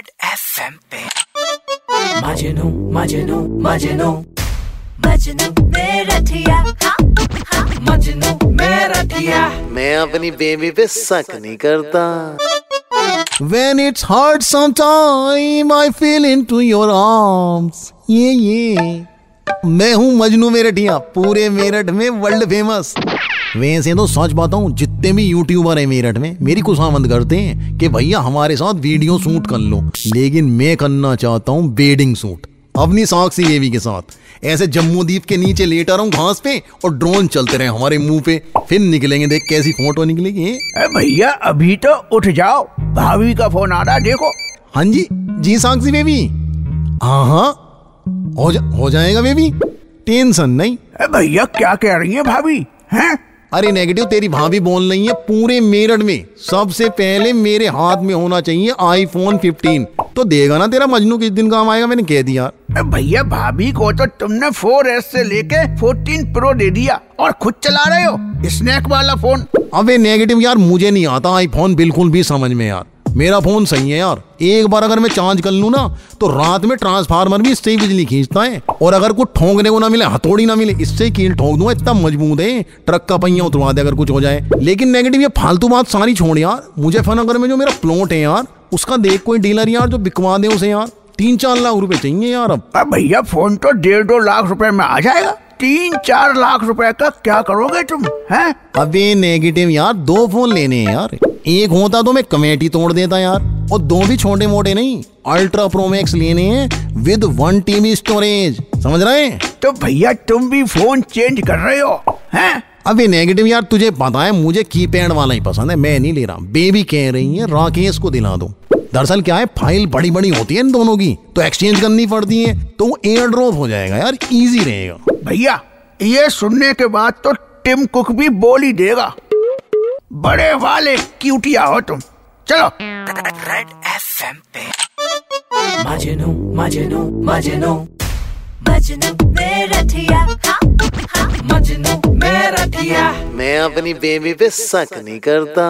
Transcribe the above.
Red FM पे। मजनू मजनू मजनू। मजनू मेरा थिया हाँ, हाँ, मजनू मेरा थिया मैं अपनी बेबी पे शक नहीं करता। When it's hard sometime I feel into your arms. ये ये। मैं हूँ मजनू मेरठिया पूरे मेरठ में वर्ल्ड फ़ेमस वैसे तो सच बताऊँ जितने भी यूट्यूबर हैं मेरठ में मेरी खुशामंद करते हैं कि भैया हमारे साथ वीडियो शूट कर लो। लेकिन मैं करना चाहता हूँ बेडिंग शूट अपनी साक्षी देवी के साथ। ऐसे जम्मू द्वीप के नीचे लेटा रहा हूँ घास पे और ड्रोन चलते रहे हमारे मुँह पे फिर निकलेंगे देख कैसी फ़ोटो निकलेगी भैया अभी तो उठ जाओ। भाभी का फ़ोन आ रहा देखो। हाँ जी जी साक्षी बेबी हाँ हाँ। हो जा हो जाएगा बेबी टेंशन नहीं। भैया क्या कह रही है भाभी हैं? अरे नेगेटिव तेरी भाभी बोल रही है पूरे मेरठ में। सबसे पहले मेरे हाथ में होना चाहिए आईफोन 15 तो देगा ना तेरा मजनू किस दिन काम आएगा? मैंने कह दिया। भैया भाभी को तो तुमने 4S से लेके 14 प्रो दे दिया और खुद चला रहे हो। स्नैक वाला फ़ोन अबे नेगेटिव यार मुझे नहीं आता आईफोन बिल्कुल भी समझ में यार। मेरा फ़ोन सही है यार। एक बार अगर मैं चार्ज कर लूँ ना तो रात में ट्रांसफार्मर भी इससे ही बिजली खींचता है। और अगर कुछ ठोंकने को ना मिले, हथौड़ी ना मिले, इससे ही कील ठोक दूँगा इतना मज़बूत है। ट्रक का पहिया उतरवा दे अगर कुछ हो जाए। लेकिन नेगेटिव ये फालतू बात सारी छोड़ यार। मुझे फनगर में जो मेरा प्लॉट है यार, उसका देख कोई डीलर यार जो बिकवा दे उसे यार। तीन चार लाख रुपए चाहिए यार अब भैया फ़ोन तो डेढ़ दो लाख रुपए में आ जाएगा। तीन चार लाख रुपए का क्या करोगे तुम हैं? अबे नेगेटिव यार दो फ़ोन लेने हैं यार। एक होता तो मैं कमेटी तोड़ देता यार और दो भी छोटे मोटे नहीं अल्ट्रा प्रो मैक्स लेने हैं विद वन टीबी स्टोरेज समझ रहे हैं? तो भैया तुम भी फ़ोन चेंज कर रहे हो हैं? अबे नेगेटिव यार तुझे पता है मुझे कीपैड वाला ही पसंद है मैं नहीं ले रहा। बेबी कह रही है राकेश को दिला दो। दरअसल क्या है फ़ाइल बड़ी बड़ी होती है इन दोनों की तो एक्सचेंज करनी पड़ती है तो एयर ड्रॉप हो जाएगा यार इजी रहेगा। भैया ये सुनने के बाद तो टिम कुक भी बोल ही देगा। बड़े वाले क्यूटिया हो तुम। चलो। रेड एफएम पे। मजनू मजनू मजनू। मजनू हाँ, हाँ, मजनू मेरा थिया मैं अपनी बेबी पे शक नहीं करता।